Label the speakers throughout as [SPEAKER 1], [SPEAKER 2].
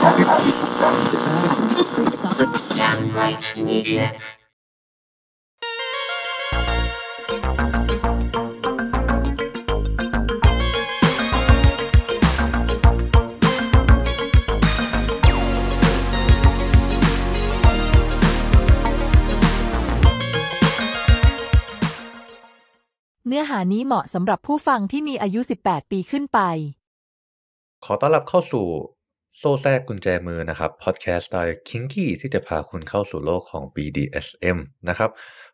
[SPEAKER 1] เนื้อหานี้เหมาะสำหรับผู้ฟังที่มีอายุ 18 ปีขึ้นไป
[SPEAKER 2] ขอต้อนรับเข้าสู่ โซ่แส้กุญแจมือนะครับพอดแคสต์สไตล์ kinky ที่จะพาคุณเข้าสู่โลกของ BDSM นะครับ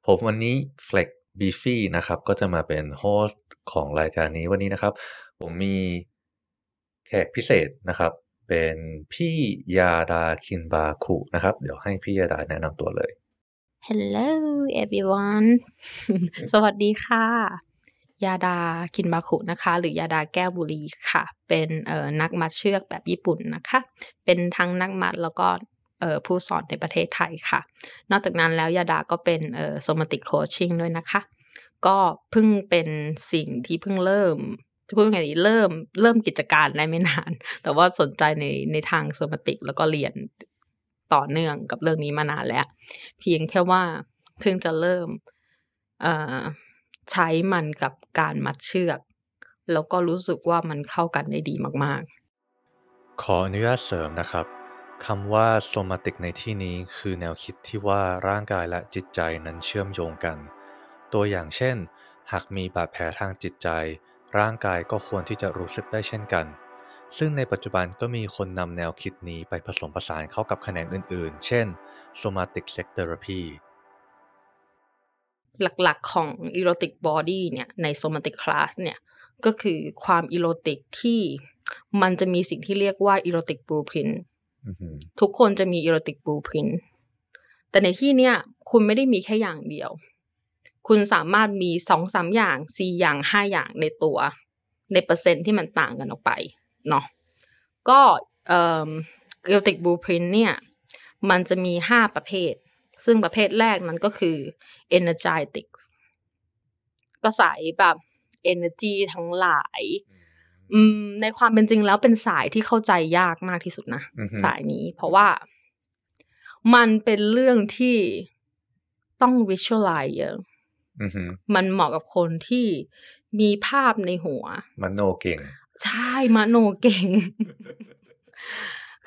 [SPEAKER 2] ผมวันนี้ Flex Beefy นะครับก็จะมาเป็น host ของรายการนี้วันนี้นะครับ ผมมีแขกพิเศษนะครับ เป็นพี่ Yada Kinbaku นะครับ เดี๋ยวให้พี่ Yada แนะนำตัวเลย
[SPEAKER 3] Hello everyone สวัสดีค่ะ ยาดาคินบาคุนะคะ หรือยาดาแก้วบุรีค่ะ เป็นนักมัดเชือกแบบญี่ปุ่นนะคะ เป็นทั้งนักมัดแล้วก็ผู้สอนในประเทศไทยค่ะ นอกจากนั้นแล้วยาดาก็เป็นเอ่อ somatic coaching ด้วยนะคะ ก็เพิ่งเป็นสิ่งที่เพิ่งเริ่มจะพูดยังไงดีเริ่มเริ่มกิจการได้ไม่นาน แต่ว่าสนใจในในทางโซมาติกแล้วก็เรียนต่อเนื่องกับเรื่องนี้มานานแล้ว เพียงแค่ว่าเพิ่งจะเริ่มเอ่อ ใช้มันกับการมัดเชือก แล้วก็รู้สึกว่ามันเข้ากันได้ดีมากๆ
[SPEAKER 2] ขออนุญาตเสริมนะครับคำว่า somatic ในที่นี้คือแนวคิดที่ว่าร่างกายและจิตใจนั้นเชื่อมโยงกัน ตัวอย่างเช่น หากมีบาดแผลทางจิตใจ ร่างกายก็ควรที่จะรู้สึกได้เช่นกัน ซึ่งในปัจจุบันก็มีคนนำแนวคิดนี้ไปผสมผสานเข้ากับแขนงอื่นๆ เช่น somatic sex therapy
[SPEAKER 3] หลักๆของ erotic body เนี่ยใน somatic class เนี่ยก็คือความ erotic ที่มันจะมีสิ่งที่เรียกว่า erotic blueprint
[SPEAKER 2] อือหือ
[SPEAKER 3] ทุกคนจะมี erotic blueprint แต่ในที่เนี้ยคุณไม่ได้มีแค่อย่างเดียว คุณสามารถมีสองสามอย่างสี่อย่างห้าอย่างในตัว ในเปอร์เซ็นต์ที่มันต่างกันออกไปเนาะก็เอ่อ erotic blueprint เนี่ยมันจะมีห้าประเภท ซึ่งประเภทแรกมันก็คือ energetic ก็สายแบบ energy ทั้งหลายอืมในความเป็นจริงแล้วเป็นสายที่เข้าใจยากมากที่สุดนะ
[SPEAKER 2] อือฮึ
[SPEAKER 3] สายนี้ เพราะว่ามันเป็นเรื่องที่ต้อง visualize เยอะ
[SPEAKER 2] อือหือ
[SPEAKER 3] มันเหมาะกับคนที่มีภาพในหัว
[SPEAKER 2] มันโนเก่ง
[SPEAKER 3] ใช่ มโนเก่ง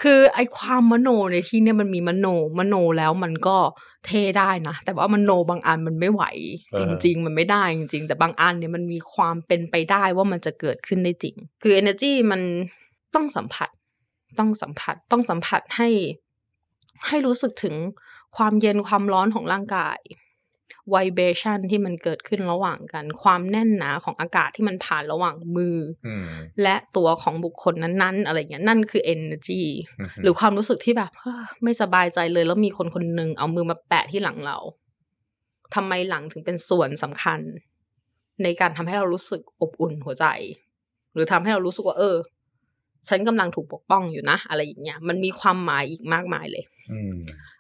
[SPEAKER 3] คือไอความมโนในที่เนี่ยมันมีมโนมโนแล้วมันก็เท่ได้นะ แต่ว่ามโนบางอันมันไม่ไหว
[SPEAKER 2] เออ
[SPEAKER 3] จริง ๆ มันไม่ได้จริง ๆ แต่บางอันเนี่ยมันมีความเป็นไปได้ว่ามันจะเกิดขึ้นได้จริง คือ energy มันต้องสัมผัส ต้องสัมผัสต้องสัมผัสให้ให้รู้สึกถึงความเย็นความร้อนของร่างกาย vibration ที่มันเกิดขึ้นระหว่างกัน ความแน่นหนาของอากาศที่มันผ่านระหว่างมือ
[SPEAKER 2] อืม
[SPEAKER 3] และตัวของบุคคลนั้นๆ อะไรเงี้ยนั่นคือ energy
[SPEAKER 2] อือหือ
[SPEAKER 3] หรือความรู้สึกที่แบบเฮ้อไม่สบายใจเลยแล้วมีคนคนหนึ่งเอามือมาแปะที่หลังเราทำไมหลังถึงเป็นส่วนสำคัญ ในการทำให้เรารู้สึกอบอุ่นหัวใจ หรือทำให้เรารู้สึกว่า เออ ฉันกำลังถูกปกป้องอยู่นะ อะไรอย่างเงี้ยมันมีความหมายอีกมากมายเลย
[SPEAKER 2] อืม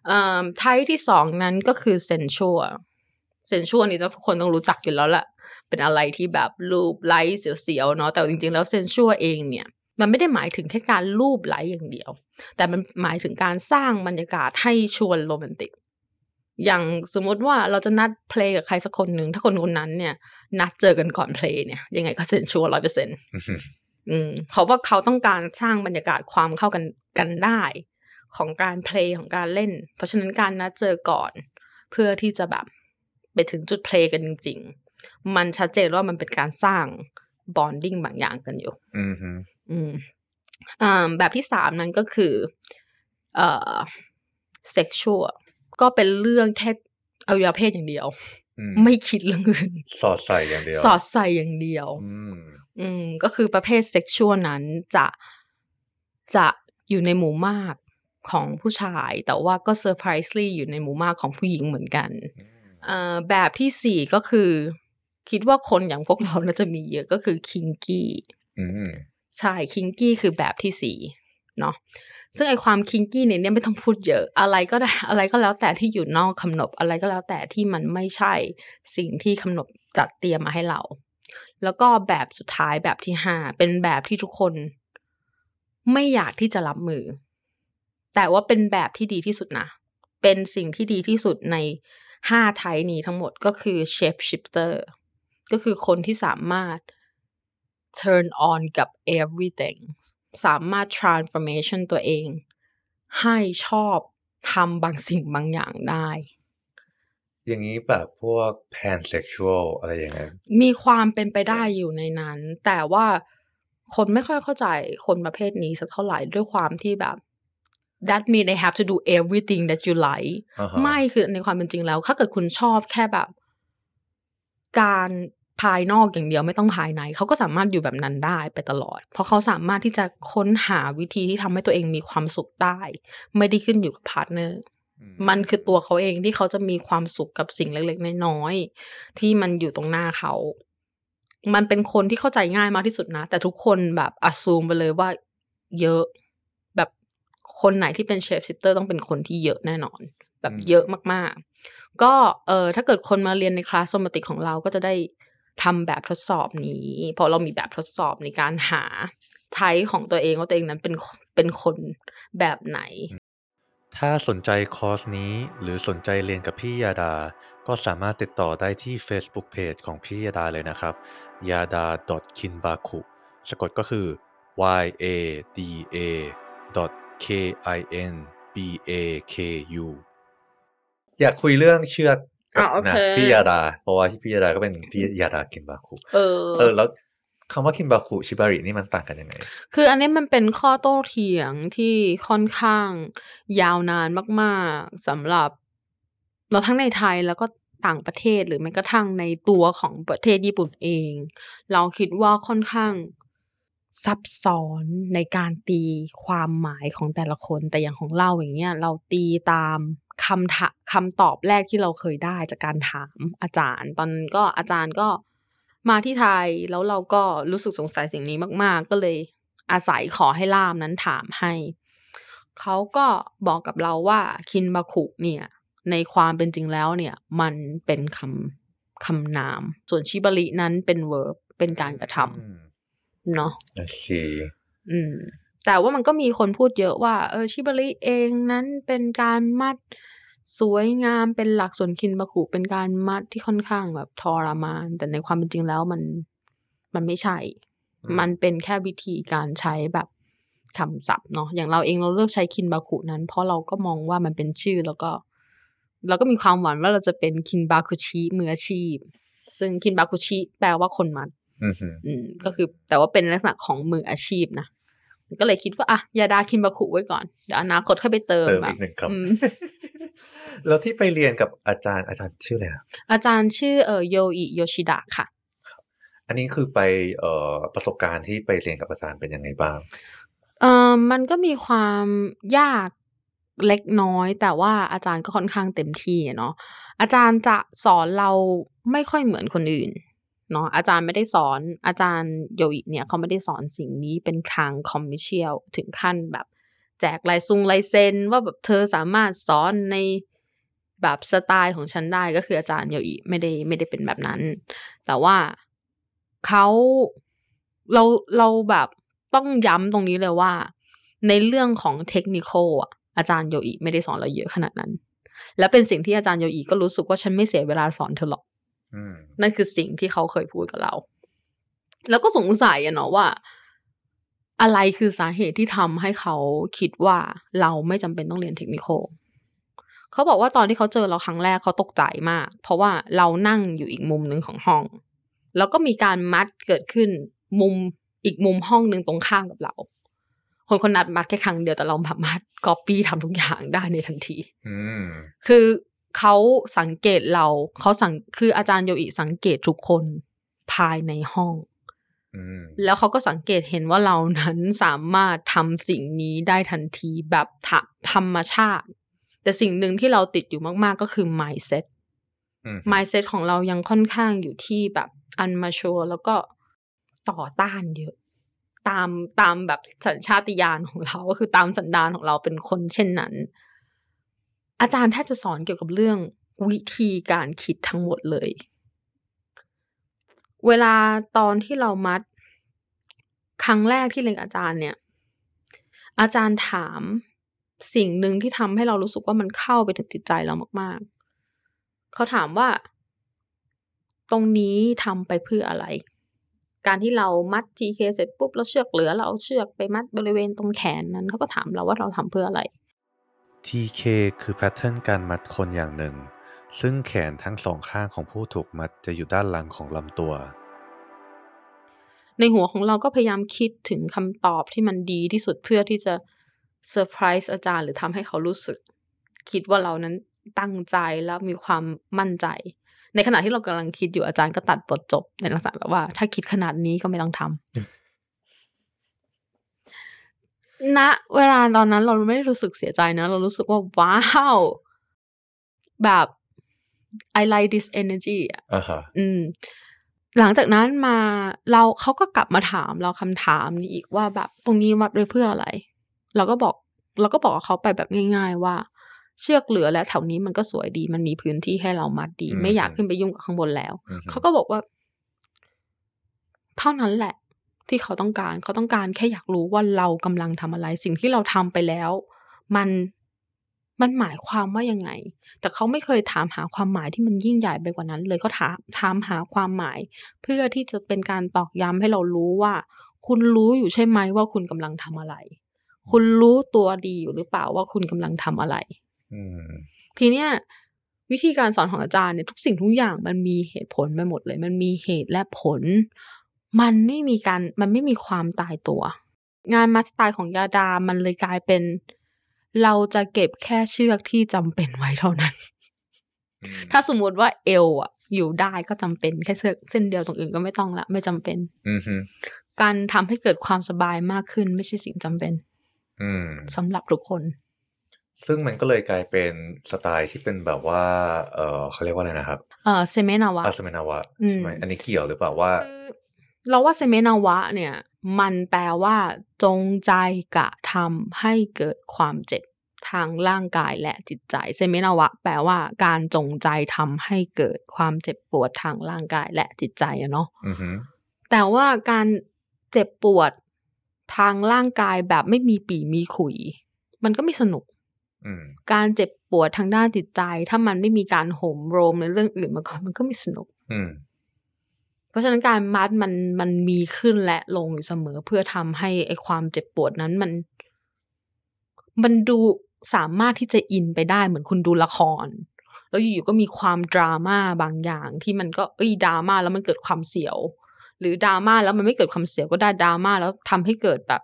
[SPEAKER 3] เอ่อ type ที่สองนั้นก็คือ sensual sensual นี่ทุกคนต้องรู้จักอยู่แล้วแหละเป็นอะไรที่แบบลูบไล้เสียวๆเนาะแต่จริงๆแล้ว sensual เองเนี่ยมันไม่ได้หมายถึงแค่การลูบไล้อย่างเดียว แต่มันหมายถึงการสร้างบรรยากาศให้ชวนโรแมนติก อย่างสมมติว่าเราจะนัด play กับใครสักคนหนึ่งถ้าคนคนนั้นเนี่ย นัดเจอกันก่อน play เนี่ย ยังไงก็ sensual ร้อยเปอร์เซ็นต์
[SPEAKER 2] อือหือ
[SPEAKER 3] อืมเขาว่าเขาต้องการสร้างบรรยากาศความเข้ากันกันได้ ของการเพลงของการเล่น เพราะฉะนั้นการนัดเจอก่อน เพื่อที่จะแบบ ไปถึงจุดเพลงกันจริง ๆ มันชัดเจนว่ามันเป็นการสร้างบอนดิ้งบางอย่างกันอยู่
[SPEAKER 2] อือหือ
[SPEAKER 3] อืมอ่าแบบที่สามนั้นก็คือ เอ่อ sexual ก็เป็นเรื่องแค่อวัยวะเพศอย่างเดียว
[SPEAKER 2] อืม
[SPEAKER 3] ไม่คิดเรื่องอื่น
[SPEAKER 2] สอดใส่อย่างเดียว
[SPEAKER 3] สอดใส่อย่างเดียว
[SPEAKER 2] อืม
[SPEAKER 3] อืมก็คือประเภท sexual นั้นจะจะอยู่ในหมู่มากของผู้ชาย แต่ว่าก็ surprisingly อยู่ในหมู่มากของผู้หญิงเหมือนกันเอ่อ แบบที่สี่ก็คือ คิดว่าคนอย่างพวกเราน่าจะมีเยอะก็คือ kinky
[SPEAKER 2] อืม
[SPEAKER 3] ใช่ kinky คือแบบที่สี่เนาะซึ่งไอ้ความ kinky เนี่ยเนี่ยไม่ต้องพูดเยอะ อะไรก็ได้อะไรก็แล้วแต่ที่อยู่นอกกำหนดอะไรก็แล้วแต่ที่มันไม่ใช่สิ่งที่กำหนดจัดเตรียมมาให้เรา แล้วก็แบบสุดท้ายแบบที่ห้าเป็นแบบที่ทุกคน ไม่อยากที่จะรับมือ แต่ว่าเป็นแบบที่ดีที่สุดนะเป็นสิ่งที่ดีที่สุดใน ห้าไทป์นี้ทั้งหมดก็คือ shape shifter ก็คือคนที่สามารถ turn on กับ everything สามารถ transformation ตัวเอง ให้ชอบทำบางสิ่งบางอย่างได้
[SPEAKER 2] อย่างนี้แบบพวก pansexual อะไรอย่างเงี้ย
[SPEAKER 3] มีความเป็นไปได้อยู่ในนั้น แต่ว่าคนไม่ค่อยเข้าใจคนประเภทนี้สักเท่าไหร่ด้วยความที่แบบ that mean they have to do everything that you like
[SPEAKER 2] อ่าฮะ
[SPEAKER 3] ไม่คือในความเป็นจริงแล้ว ถ้าเกิดคุณชอบแค่แบบ การภายนอกอย่างเดียวไม่ต้องภายใน เขาก็สามารถอยู่แบบนั้นได้ไปตลอด เพราะเขาสามารถที่จะค้นหาวิธีที่ทำให้ตัวเองมีความสุขได้ ไม่ได้ขึ้นอยู่กับ partner อื
[SPEAKER 2] ม
[SPEAKER 3] มันคือตัวเขาเองที่เขาจะมีความสุขกับสิ่งเล็กๆน้อยๆที่มันอยู่ตรงหน้าเขา มันเป็นคนที่เข้าใจง่ายมากที่สุดนะ แต่ทุกคนแบบอ s ซูมไปเลยว่า เยอะแบบ คนไหนที่เป็น shapeshifter ต้องเป็นคนที่เยอะแน่นอน แบบเยอะมากๆ ก็เออถ้าเกิดคนมาเรียนใน class somatic ของเราก็จะได้ทำแบบทดสอบนี้ เพราะเรามีแบบทดสอบในการหาไทป์ของตัวเองว่าตัวเองนั้นเป็นเป็นคนแบบไหน
[SPEAKER 2] ถ้าสนใจคอร์สนี้หรือสนใจเรียนกับพี่ยาดา ก็สามารถติดต่อได้ที่ Facebook Page ของพี่ยาดาเลยนะครับยาดา kinbaku สะกดก็คือ y a d a k i n b a k u อยากคุยเรื่องเชือกกับ
[SPEAKER 3] อะโอเค
[SPEAKER 2] นะพี่ยาดา เพราะว่าพี่ยาดาก็เป็นพี่ยาดาคินบาคุ
[SPEAKER 3] เออ
[SPEAKER 2] เออแล้วคำว่าคินบาคุชิบารินี่มันต่างกันยังไง
[SPEAKER 3] คืออันนี้มันเป็นข้อโต้เถียงที่ค่อนข้างยาวนานมากๆสำหรับ เราทั้งในไทยแล้วก็ต่างประเทศหรือแม้กระทั่งในตัวของประเทศญี่ปุ่นเอง เราคิดว่าค่อนข้าง ซับซ้อนในการตีความหมายของแต่ละคนแต่อย่างของเราอย่างเงี้ยเราตีตามคำถาคำตอบแรกที่เราเคยได้จากการถามอาจารย์ ตอนก็อาจารย์ก็มาที่ไทยแล้วเราก็รู้สึกสงสัยสิ่งนี้มาก ๆ ก็เลยอาศัยขอให้ล่ามนั้นถามให้เขาก็บอกกับเราว่าคินบาคุเนี่ยในความเป็นจริงแล้วเนี่ยมันเป็นคำคำนาม ส่วนชิบารินั้นเป็นเวิร์บเป็นการกระทำ เนาะ
[SPEAKER 2] โอเค
[SPEAKER 3] อืม แต่ว่ามันก็มีคนพูดเยอะว่า เออชิบาริเองนั้นเป็นการมัดสวยงามเป็นหลักส่วนคินบาคุเป็นการมัดที่ค่อนข้างแบบทรมาน แต่ในความเป็นจริงแล้วมันมันไม่ใช่
[SPEAKER 2] อืม
[SPEAKER 3] มันเป็นแค่วิธีการใช้แบบคำศัพท์เนาะอย่างเราเองเราเลือกใช้คินบาคุนั้น เพราะเราก็มองว่ามันเป็นชื่อแล้วก็เราก็มีความหวังว่าเราจะเป็นคินบาคุชิมืออาชีพ ซึ่งคินบาคุชิแปลว่าคนมัด
[SPEAKER 2] อือหือ
[SPEAKER 3] อืมก็คือแต่ว่าเป็นลักษณะของมืออาชีพนะก็เลยคิดว่าอะยาดาคิมบาคุไว้ก่อนเดี๋ยวอนาคตค่อยไปเติม
[SPEAKER 2] เติม
[SPEAKER 3] แบ
[SPEAKER 2] อี
[SPEAKER 3] บ
[SPEAKER 2] กหนึ่งค
[SPEAKER 3] อืมำ
[SPEAKER 2] แล้วที่ไปเรียนกับอาจารย์อาจารย์ชื่ออะไรอะ
[SPEAKER 3] อาจารย์ชื่อเอ่อโยอิโยชิดะค่ะ
[SPEAKER 2] อันนี้คือไปเอ่อประสบการณ์ที่ไปเรียนกับอาจารย์เป็นยังไงบ้าง
[SPEAKER 3] เอ่อมันก็มีความยากเล็กน้อย แต่ว่าอาจารย์ก็ค่อนข้างเต็มที่อะเนาะอาจารย์จะสอนเราไม่ค่อยเหมือนคนอื่น เนาะอาจารย์ไม่ได้สอนอาจารย์โยอิเนี่ยเขาไม่ได้สอนสิ่งนี้เป็นทางคอมมิชเชียลถึงขั้นแบบแจกลายซุงลายเซ็นว่าแบบเธอสามารถสอนในแบบสไตล์ของฉันได้ก็คืออาจารย์โยอิไม่ได้ไม่ได้เป็นแบบนั้น แต่ว่าเขาเราเราแบบต้องย้ำตรงนี้เลยว่า ในเรื่องของเทคนิคอะอาจารย์โยอิไม่ได้สอนเราเยอะขนาดนั้น และเป็นสิ่งที่อาจารย์โยอิก็รู้สึกว่าฉันไม่เสียเวลาสอนเธอหรอก นั่นคือสิ่งที่เขาเคยพูดกับเรา แล้วก็สงสัยอะเนาะว่า อะไรคือสาเหตุที่ทำให้เขาคิดว่าเราไม่จำเป็นต้องเรียนเทคนิคเขาบอกว่าตอนที่เขาเจอเราครั้งแรกเขาตกใจมาก เพราะว่าเรานั่งอยู่อีกมุมหนึ่งของห้อง แล้วก็มีการมัดเกิดขึ้นมุมอีกมุมห้องหนึ่งตรงข้ามกับเรา คนคนนัดมัดแค่ครั้งเดียวแต่เราสามารถก๊อปปี้ทำทุกอย่างได้ในทันที
[SPEAKER 2] อืม
[SPEAKER 3] คือ เขาสังเกตเราเขาสังคืออาจารย์โยอิสังเกตทุกคนภายในห้อง
[SPEAKER 2] อืม
[SPEAKER 3] แล้วเขาก็สังเกตเห็นว่าเรานั้นสามารถทำสิ่งนี้ได้ทันทีแบบธรรธรรมชาติ แต่สิ่งหนึ่งที่เราติดอยู่มาก ๆ ก็คือ mindset
[SPEAKER 2] อืม
[SPEAKER 3] mindset ของเรายังค่อนข้างอยู่ที่แบบ unmature แล้วก็ต่อต้านเยอะ ตามตามแบบสัญชาติญาณของเราก็คือตามสันดานของเราเป็นคนเช่นนั้น อาจารย์แทบจะสอนเกี่ยวกับเรื่องวิธีการคิดทั้งหมดเลย เวลาตอนที่เรามัด ครั้งแรกที่เรียนอาจารย์เนี่ย อาจารย์ถามสิ่งหนึ่งที่ทำให้เรารู้สึกว่ามันเข้าไปถึงจิตใจเรามาก ๆ เขาถามว่า ตรงนี้ทำไปเพื่ออะไร การที่เรามัด TK เสร็จปุ๊บแล้วเชือกเหลือ เราเอาเชือกไปมัดบริเวณตรงแขนนั้นเขาก็ถามเราว่าเราทำเพื่ออะไร
[SPEAKER 2] TK คือแพทเทิร์นการมัดคนอย่างหนึ่ง ซึ่งแขนทั้งสองข้างของผู้ถูกมัดจะอยู่ด้านหลังของลำตัว
[SPEAKER 3] ในหัวของเราก็พยายามคิดถึงคำตอบที่มันดีที่สุดเพื่อที่จะเซอร์ไพรส์อาจารย์หรือทำให้เขารู้สึก คิดว่าเรานั้นตั้งใจแล้วมีความมั่นใจ ในขณะที่เรากำลังคิดอยู่อาจารย์ก็ตัดบทจบในลักษณะแบบว่า ถ้าคิดขนาดนี้ก็ไม่ต้องทำ ณเวลาตอนนั้นเราไม่ได้รู้สึกเสียใจนะ เรารู้สึกว่าว้าวแบบ I like this energy อะ
[SPEAKER 2] อ่าฮะ
[SPEAKER 3] อืม หลังจากนั้นมาเราเขาก็กลับมาถามเราคำถามนี้อีกว่าแบบตรงนี้มัดไว้เพื่ออะไร เราก็บอก เราก็บอกกับเขาไปแบบง่าย ๆ ว่า เชือกเหลือแล้วแถวนี้มันก็สวยดี มันมีพื้นที่ให้เรามัดดี
[SPEAKER 2] อืม
[SPEAKER 3] ไม่อยากขึ้นไปยุ่งกับข้างบนแล้ว
[SPEAKER 2] อือฮึ
[SPEAKER 3] เขาก็บอกว่า เท่านั้นแหละ ที่เขาต้องการ เขาต้องการแค่อยากรู้ว่าเรากำลังทำอะไร สิ่งที่เราทำไปแล้ว มันมันหมายความว่ายังไง แต่เขาไม่เคยถามหาความหมายที่มันยิ่งใหญ่ไปกว่านั้น เลยเขาถามถามหาความหมาย เพื่อที่จะเป็นการตอกย้ำให้เรารู้ว่า คุณรู้อยู่ใช่ไหมว่าคุณกำลังทำอะไร คุณรู้ตัวดีอยู่หรือเปล่าว่าคุณกำลังทำอะไร
[SPEAKER 2] อืม
[SPEAKER 3] ทีเนี้ยวิธีการสอนของอาจารย์เนี่ยทุกสิ่งทุกอย่างมันมีเหตุผลไปหมดเลย มันมีเหตุและผล มันไม่มีการมันไม่มีความตายตัว งานมาสไตล์ของยาดามันเลยกลายเป็น เราจะเก็บแค่เชือกที่จำเป็นไว้เท่านั้น
[SPEAKER 2] อืม
[SPEAKER 3] ถ้าสมมติว่าเอวอะอยู่ได้ก็จำเป็นแค่เชือกเส้นเดียวตรงอื่นก็ไม่ต้องละ ไม่จำเป็น
[SPEAKER 2] อืมฮึ
[SPEAKER 3] การทำให้เกิดความสบายมากขึ้นไม่ใช่สิ่งจำเป็น
[SPEAKER 2] อืม
[SPEAKER 3] สำหรับทุกคน
[SPEAKER 2] ซึ่งมันก็เลยกลายเป็นสไตล์ที่เป็นแบบว่า เออเขาเรียกว่าอะไรนะครับ
[SPEAKER 3] เออเซเมนาวะ
[SPEAKER 2] อาสเมนาวะ
[SPEAKER 3] อืม
[SPEAKER 2] ใช่ไหมอันนี้เกี่ยวหรือเปล่าว่า
[SPEAKER 3] คือ เราว่าเซเมนาวะเนี่ย มันแปลว่า จงใจกระทำให้เกิดความเจ็บทางร่างกายและจิตใจเซเมนาวะ แปลว่าการจงใจทำให้เกิดความเจ็บปวดทางร่างกายและจิตใจอะเนาะ
[SPEAKER 2] อือฮึ
[SPEAKER 3] แต่ว่าการเจ็บปวดทางร่างกายแบบไม่มีปีมีขุย มันก็ไม่สนุก
[SPEAKER 2] อืม
[SPEAKER 3] การเจ็บปวดทางด้านจิตใจ ถ้ามันไม่มีการโหมโรงในเรื่องอื่นมาก่อนมันก็ไม่สนุก
[SPEAKER 2] อืม
[SPEAKER 3] เพ ราะฉะนั้นการมัดมันมันมีขึ้นและลงอยู่เสมอเพื่อทำให้ไอความเจ็บปวดนั้นมัน มันดูสามารถที่จะอินไปได้เหมือนคุณดูละคร แล้วอยู่ๆก็มีความดราม่าบางอย่างที่มันก็เอ้ยดราม่าแล้วมันเกิดความเสียว หรือดราม่าแล้วมันไม่เกิดความเสียวก็ได้ดราม่าแล้วทำให้เกิดแบบ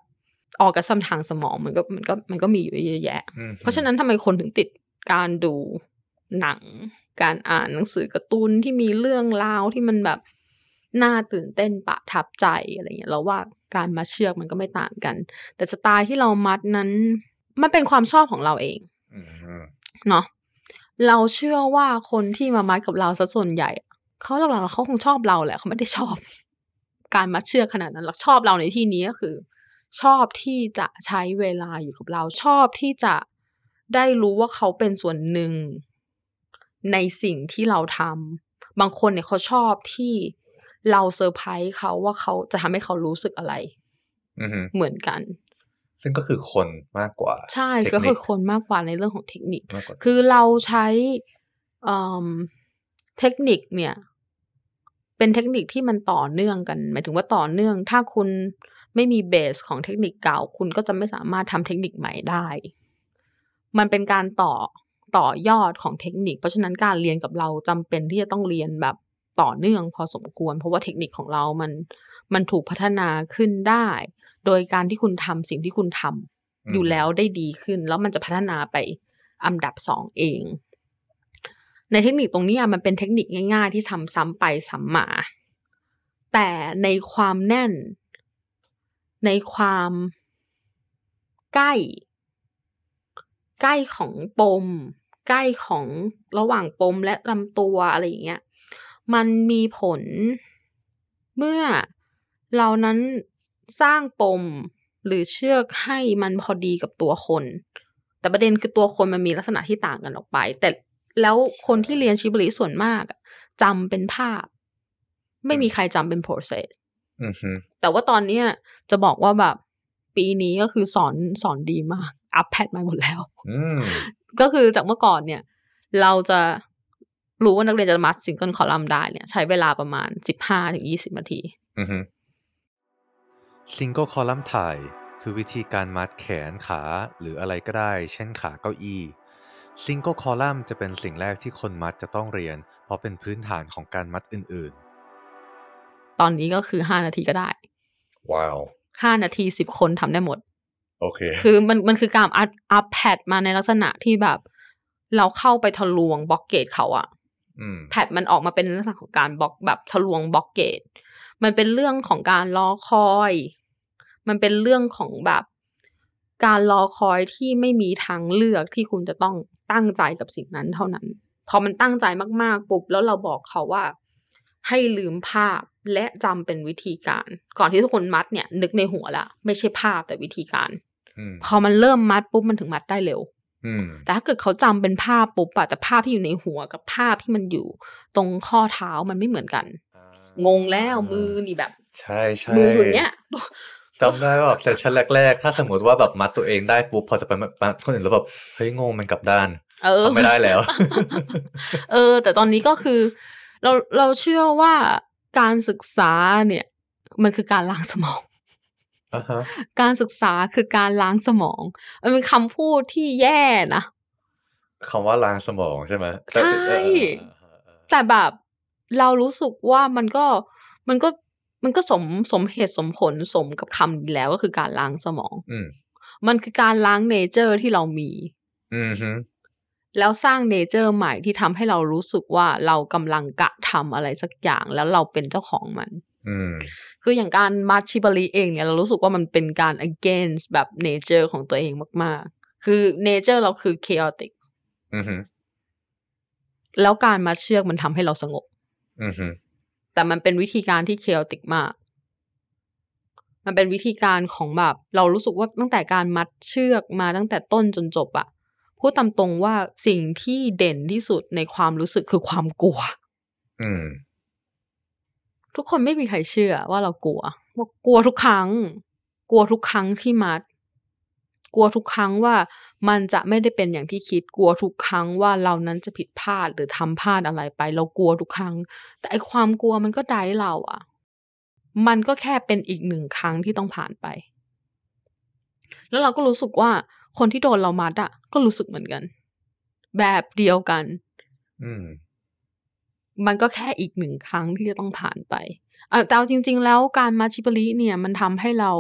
[SPEAKER 3] ออกกระซัมทางสมองมันก็มันก็มันก็มีอยู่เยอะแยะ
[SPEAKER 2] อืม
[SPEAKER 3] เพราะฉะนั้นทำไมคนถึงติดการดูหนัง การอ่านหนังสือการ์ตูนที่มีเรื่องราวที่มันแบบ น่าตื่นเต้นประทับใจอะไรเงี้ยเราว่าการมัดเชือกมันก็ไม่ต่างกัน แต่สไตล์ที่เรามัดนั้น มันเป็นความชอบของเราเอง
[SPEAKER 2] อืมอืม
[SPEAKER 3] เนาะเราเชื่อว่าคนที่มามัดกับเราซะส่วนใหญ่อะเขาหลักๆเขาคงชอบเราแหละเขาไม่ได้ชอบ การมัดเชือกขนาดนั้นหรอกชอบเราในที่นี้ก็คือ ชอบที่จะใช้เวลาอยู่กับเราชอบที่จะได้รู้ว่าเขาเป็นส่วนหนึ่งในสิ่งที่เราทำบางคนเนี่ยเขาชอบที่ เราเซอร์ไพรส์เขาว่าเขาจะทำให้เขารู้สึกอะไร
[SPEAKER 2] อืมฮึ
[SPEAKER 3] เหมือนกัน
[SPEAKER 2] ซึ่งก็คือคนมากกว่า
[SPEAKER 3] ใช่
[SPEAKER 2] เท
[SPEAKER 3] ค
[SPEAKER 2] นิ
[SPEAKER 3] ค คือคนมากกว่าในเรื่องของเทคนิค
[SPEAKER 2] มากกว่า
[SPEAKER 3] คือเราใช้เอิ่มเทคนิคเนี่ย เป็นเทคนิคที่มันต่อเนื่องกันหมายถึงว่าต่อเนื่อง ถ้าคุณไม่มี base ของเทคนิคเก่า คุณก็จะไม่สามารถทำเทคนิคใหม่ได้ มันเป็นการต่อต่อยอดของเทคนิค เพราะฉะนั้นการเรียนกับเราจำเป็นที่จะต้องเรียนแบบ ต่อเนื่องพอสมควร เพราะว่าเทคนิคของเรามันมันถูกพัฒนาขึ้นได้ โดยการที่คุณทำสิ่งที่คุณทำอยู่แล้วได้ดีขึ้น แล้วมันจะพัฒนาไปอันดับสองเอง ในเทคนิคตรงเนี้ยมันเป็นเทคนิคง่าย ๆ ที่ทำซ้ำไปซ้ำมา แต่ในความแน่น ในความใกล้ ใกล้ของปม ใกล้ของระหว่างปมและลำตัวอะไรอย่างเงี้ย มันมีผล เมื่อเรานั้นสร้างปมหรือเชือกให้มันพอดีกับตัวคน แต่ประเด็นคือตัวคนมันมีลักษณะที่ต่างกันออกไป แต่แล้วคนที่เรียนชิบริส่วนมากอะจำเป็นภาพ ไม่มีใครจำเป็น process
[SPEAKER 2] อืมฮึ
[SPEAKER 3] แต่ว่าตอนเนี้ยจะบอกว่าแบบปีนี้ก็คือสอนสอนดีมาก adapt มาหมดแล้ว
[SPEAKER 2] อืม
[SPEAKER 3] ก็คือจากเมื่อก่อนเนี่ย เราจะ รู้ว่านักเรียนจะมัด single column ได้เนี่ย ใช้เวลาประมาณสิบห้าถึงยี่สิบนาที
[SPEAKER 2] อือฮึ single column tie คือวิธีการมัดแขนขาหรืออะไรก็ได้ เช่นขาเก้าอี้ single column จะเป็นสิ่งแรกที่คนมัดจะต้องเรียน เพราะเป็นพื้นฐานของการมัดอื่น
[SPEAKER 3] ตอนนี้ก็คือห้านาทีก็ได้
[SPEAKER 2] ๆว้าว
[SPEAKER 3] ห้านาทีสิบคนทำได้หมด
[SPEAKER 2] โอเค
[SPEAKER 3] คือมันมันคือการ adapt adapt มาในลักษณะที่แบบ เราเข้าไปทะลวง blockage เขาอะ
[SPEAKER 2] อืม
[SPEAKER 3] adapt มันออกมาเป็นลักษณะของการบล็อกแบบทะลวง blockage มันเป็นเรื่องของการรอคอย มันเป็นเรื่องของแบบการรอคอยที่ไม่มีทางเลือกที่คุณจะต้องตั้งใจกับสิ่งนั้นเท่านั้น พอมันตั้งใจมากๆปุ๊บแล้วเราบอกเขาว่า ให้ลืมภาพและจำเป็นวิธีการ ก่อนที่ทุกคนมัดเนี่ย นึกในหัวละไม่ใช่ภาพแต่วิธีการ
[SPEAKER 2] อืม
[SPEAKER 3] พอมันเริ่มมัดปุ๊บมันถึงมัดได้เร็ว
[SPEAKER 2] อืม
[SPEAKER 3] แต่ถ้าเกิดเขาจำเป็นภาพปุ๊บอะแต่ภาพที่อยู่ในหัวกับภาพที่มันอยู่ตรงข้อเท้ามันไม่เหมือนกัน งงแล้วมือนี่แบบ
[SPEAKER 2] ใช่ใช่
[SPEAKER 3] มืออย่างเงี้ย
[SPEAKER 2] จำได้ว่าแบบเซสชั่นแรก ๆ ถ้าสมมติว่าแบบมัดตัวเองได้ปุ๊บพอจะไปมัดคนอื่นแล้วแบบเฮ้ยงงมันกลับด้าน
[SPEAKER 3] เออ
[SPEAKER 2] ทำไม่ได้แล้ว
[SPEAKER 3] เออ แต่ตอนนี้ก็คือ เราเราเชื่อว่าการศึกษาเนี่ย มันคือการล้างสมอง
[SPEAKER 2] อ่าฮะ
[SPEAKER 3] การศึกษาคือการล้างสมอง มันเป็นคำพูดที่แย่นะ
[SPEAKER 2] คำว่าล้างสมองใช่ไหมแต่
[SPEAKER 3] ใช่
[SPEAKER 2] เออเออเออเออ
[SPEAKER 3] แต่แบบเรารู้สึกว่ามันก็มันก็มันก็สมสมเหตุสมผลสมกับคำนี้แล้วก็คือการล้างสมอง
[SPEAKER 2] อืม
[SPEAKER 3] มันคือการล้าง nature ที่เรามี
[SPEAKER 2] อืมฮึ
[SPEAKER 3] แล้วสร้าง nature ใหม่ที่ทำให้เรารู้สึกว่าเรากำลังกระทำอะไรสักอย่างแล้วเราเป็นเจ้าของมัน
[SPEAKER 2] อืม
[SPEAKER 3] คืออย่างการมัด shibari เองเนี่ยเรารู้สึกว่ามันเป็นการ against แบบ nature ของตัวเองมาก ๆ คือ nature เราคือ chaotic
[SPEAKER 2] อืมฮึ
[SPEAKER 3] แล้วการมัดเชือกมันทำให้เราสงบ
[SPEAKER 2] อืมฮึ
[SPEAKER 3] แต่มันเป็นวิธีการที่ chaotic มาก มันเป็นวิธีการของแบบ เรารู้สึกว่าตั้งแต่การมัดเชือกมาตั้งแต่ต้นจนจบอะพูดตามตรงว่าสิ่งที่เด่นที่สุดในความรู้สึกคือความกลัว
[SPEAKER 2] อืม
[SPEAKER 3] ทุกคนไม่มีใครเชื่อว่าเรากลัวว่ากลัวทุกครั้ง กลัวทุกครั้งที่มัด กลัวทุกครั้งว่ามันจะไม่ได้เป็นอย่างที่คิด กลัวทุกครั้งว่าเรานั้นจะผิดพลาดหรือทำพลาดอะไรไป เรากลัวทุกครั้ง แต่ไอความกลัวมันก็ได้เราอะมันก็แค่เป็นอีกหนึ่งครั้งที่ต้องผ่านไป แล้วเราก็รู้สึกว่าคนที่โดนเรามัดอะก็รู้สึกเหมือนกัน แบบเดียวกัน
[SPEAKER 2] อื มั
[SPEAKER 3] นก็แค่อีกหนึ่งครั้งที่จะต้องผ่านไปเอ่อแต่จริง ๆ แล้วการมาชิบริเนี่ยมันทำให้เรา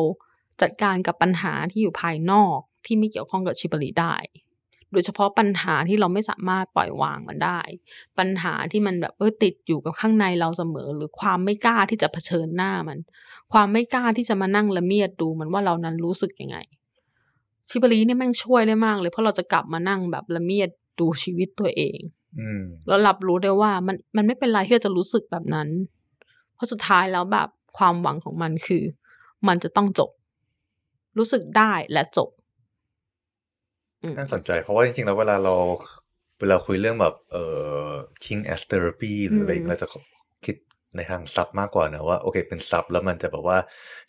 [SPEAKER 3] จัดการกับปัญหาที่อยู่ภายนอกที่ไม่เกี่ยวข้องกับชิบริได้ โดยเฉพาะปัญหาที่เราไม่สามารถปล่อยวางมันได้ ปัญหาที่มันแบบเออติดอยู่กับข้างในเราเสมอ หรือความไม่กล้าที่จะเผชิญหน้ามัน ความไม่กล้าที่จะมานั่งละเมียดดูมันว่าเรานั้นรู้สึกยังไง ชิบริเนี่ยแม่งช่วยได้มากเลยเพราะเราจะกลับมานั่งแบบละเมียดดูชีวิตตัวเอง แล้วรับรู้ได้ว่ามันมันไม่เป็นไรที่เราจะรู้สึกแบบนั้น เพราะสุดท้ายแล้วแบบความหวังของมันคือ มันจะต้องจบ รู้สึกได้และจบอืม
[SPEAKER 2] น่าสนใจ เพราะว่าจริงๆแล้วเวลาเราเวลาคุยเรื่องแบบเอ่อ kink as therapy หรืออะไรอย่างเงี้ยเราจะคิด ในทาง sub มากกว่านะว่า โอเค เป็น sub แล้วมันจะแบบว่า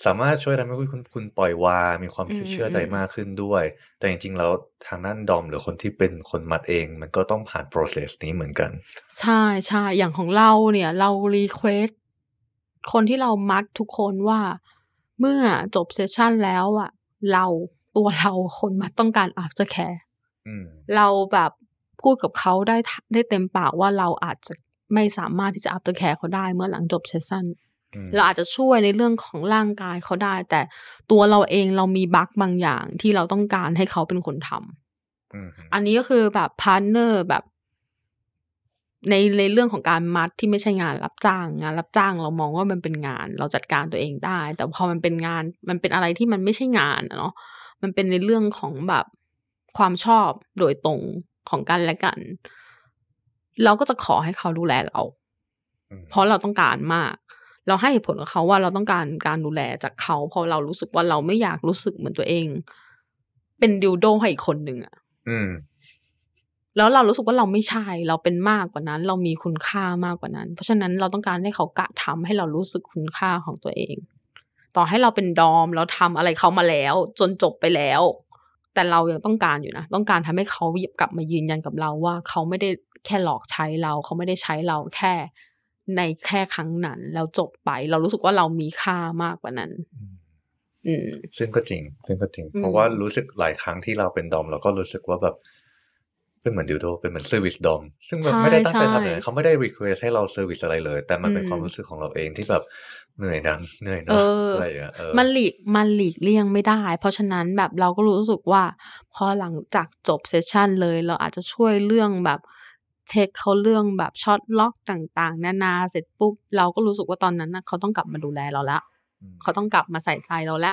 [SPEAKER 2] สามารถช่วยทำให้คุณคุณปล่อยวาง มีความ
[SPEAKER 3] อืม
[SPEAKER 2] เชื่อใจ
[SPEAKER 3] อืม
[SPEAKER 2] มากขึ้นด้วย แต่จริงๆแล้วทางด้าน dom หรือคนที่เป็นคนมัดเอง มันก็ต้องผ่าน process นี้เหมือนกัน
[SPEAKER 3] ใช่ใช่อย่างของเราเนี่ย เรา request คนที่เรามัดทุกคนว่า เมื่อจบ session แล้วอะเราตัวเราคนมัดต้องการ after care
[SPEAKER 2] อืม
[SPEAKER 3] เราแบบพูดกับเขาได้ทะได้เต็มปากว่าเราอาจจะ ไม่สามารถที่จะ after care เขาได้เมื่อหลังจบ session
[SPEAKER 2] อืม
[SPEAKER 3] เราอาจจะช่วยในเรื่องของร่างกายเขาได้ แต่ตัวเราเองเรามี bug บางอย่างที่เราต้องการให้เขาเป็นคนทำ
[SPEAKER 2] อืม
[SPEAKER 3] อันนี้ก็คือแบบ partner แบบในในเรื่องของการมัดที่ไม่ใช่งานรับจ้าง งานรับจ้างเรามองว่ามันเป็นงาน เราจัดการตัวเองได้ แต่พอมันเป็นงาน มันเป็นอะไรที่มันไม่ใช่งานอะเนาะมันเป็นในเรื่องของแบบความชอบโดยตรงของกันและกัน เราก็จะขอให้เขาดูแลเรา
[SPEAKER 2] อืม
[SPEAKER 3] เพราะเราต้องการมาก เราให้เหตุผลกับเขาว่าเราต้องการการดูแลจากเขาเพราะเรารู้สึกว่าเราไม่อยากรู้สึกเหมือนตัวเอง เป็นดิวโดให้อีกคนหนึ่งอะ
[SPEAKER 2] อืม
[SPEAKER 3] แล้วเรารู้สึกว่าเราไม่ใช่ เราเป็นมากกว่านั้น เรามีคุณค่ามากกว่านั้น เพราะฉะนั้นเราต้องการให้เขากะทำให้เรารู้สึกคุณค่าของตัวเอง ต่อให้เราเป็น dom เราทำอะไรเขามาแล้ว จนจบไปแล้ว แต่เรายังต้องการอยู่นะ ต้องการทำให้เขากลับมายืนยันกับเราว่าเขาไม่ได้ แค่หลอกใช้เราเขาไม่ได้ใช้เราแค่ในแค่ครั้งนั้น แล้วจบไป เรารู้สึกว่าเรามีค่ามากกว่านั้น อืม
[SPEAKER 2] ซึ่งก็จริง ซึ่งก็จริง
[SPEAKER 3] อืม
[SPEAKER 2] เพราะว่ารู้สึกหลายครั้งที่เราเป็น dom เราก็รู้สึกว่าแบบเป็นเหมือนดิวโดเป็นเหมือน service dom ซึ่งมัน
[SPEAKER 3] ใช่
[SPEAKER 2] ไม่ได้ตั้งใจ
[SPEAKER 3] ใช่
[SPEAKER 2] ทำเลยเขาไม่ได้ request ให้เรา service อะไรเลย แต่มันเป็น
[SPEAKER 3] อืม
[SPEAKER 2] ความรู้สึกของเราเองที่แบบเหนื่อยนังเหนื่อย
[SPEAKER 3] เอ
[SPEAKER 2] นะ
[SPEAKER 3] ออ
[SPEAKER 2] อะไรอย่างเงี้ยเออ
[SPEAKER 3] มันหลีกมันหลีกเลี่ยงไม่ได้ เพราะฉะนั้นแบบเราก็รู้สึกว่า พอหลังจากจบเซสชันเลย เราอาจจะช่วยเรื่องแบบ เช็คเขาเรื่องแบบช็อตล็อกต่าง ๆ นานาเสร็จปุ๊บเราก็รู้สึกว่าตอนนั้นนะเขาต้องกลับมาดูแลเราละ
[SPEAKER 2] อืม
[SPEAKER 3] เขาต้องกลับมาใส่ใจเราละ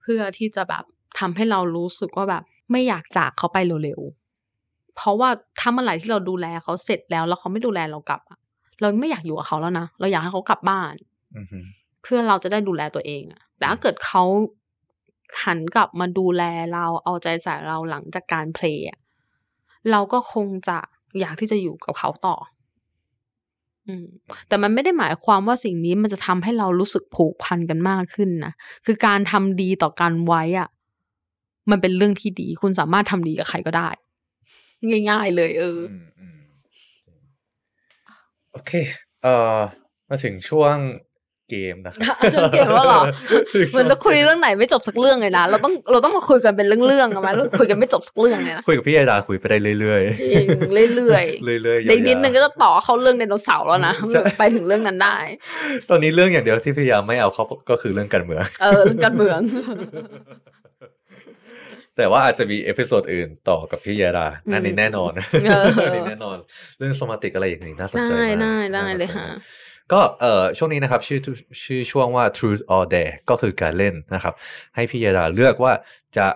[SPEAKER 3] เพื่อที่จะแบบทำให้เรารู้สึกว่าแบบ ไม่อยากจากเขาไปเร็วๆเพราะว่าถ้าเมื่อไหร่ที่เราดูแลเขาเสร็จแล้วแล้วเขาไม่ดูแลเรากลับอะเราไม่อยากอยู่กับเขาแล้วนะเราอยากให้เขากลับบ้าน
[SPEAKER 2] อือฮึ
[SPEAKER 3] เพื่อเราจะได้ดูแลตัวเองอะแต่ถ้าเกิดเขาหันกลับมาดูแลเราเอาใจใส่เราหลังจากการเพลย์อะเราก็คงจะ อยากที่จะอยู่กับเขาต่อ อืม แต่มันไม่ได้หมายความว่าสิ่งนี้มันจะทำให้เรารู้สึกผูกพันกันมากขึ้นนะคือการทำดีต่อกันไว้อะมันเป็นเรื่องที่ดี คุณสามารถทำดีกับใครก็ได้ ง่าย ๆ เลย เออ
[SPEAKER 2] โอเค เอ่อมาถึงช่วง เกมนะครับ
[SPEAKER 3] ช่วงเกมแล้วเหรอ
[SPEAKER 2] ถึง
[SPEAKER 3] เหมือนเราคุยเรื่องไหนไม่จบสักเรื่องเลยนะเราต้องเราต้องมาคุยกันเป็นเรื่องๆอะไหมเราคุยกันไม่จบสักเรื่องเลยนะ
[SPEAKER 2] คุยกับพี่ไอดาคุยไปได้เรื่อย
[SPEAKER 3] จริงเรื่อย
[SPEAKER 2] ๆเรื่อยๆ
[SPEAKER 3] ๆในนิดนึงก็
[SPEAKER 2] ยาว
[SPEAKER 3] จะต่อเข้าเรื่องไดโนเสาร์แล้วนะ
[SPEAKER 2] ใช่
[SPEAKER 3] ไปถึงเรื่องนั้นได้
[SPEAKER 2] ๆตอนนี้เรื่องอย่างเดียวที่พยายามไม่เอาเขาก็คือเรื่องการเมือง
[SPEAKER 3] เออเรื่องการเมือง
[SPEAKER 2] แต่ว่าอาจจะมี episode อื่นต่อกับพี่ยาดา
[SPEAKER 3] อืม
[SPEAKER 2] อันนี้แน่นอน
[SPEAKER 3] เออ
[SPEAKER 2] อันนี้แน่นอน เรื่อง somatic อะไรอย่างนี้น่าสนใจ
[SPEAKER 3] ได้
[SPEAKER 2] มาก
[SPEAKER 3] ได้ได้
[SPEAKER 2] น่าสนใจ
[SPEAKER 3] เลยค่ะ
[SPEAKER 2] มา ก็เอ่อช่วงนี้นะครับชื่อชื่อช่วงว่า truth or dare ก็คือการเล่นนะครับ ให้พี่ยาดาเลือกว่าจะ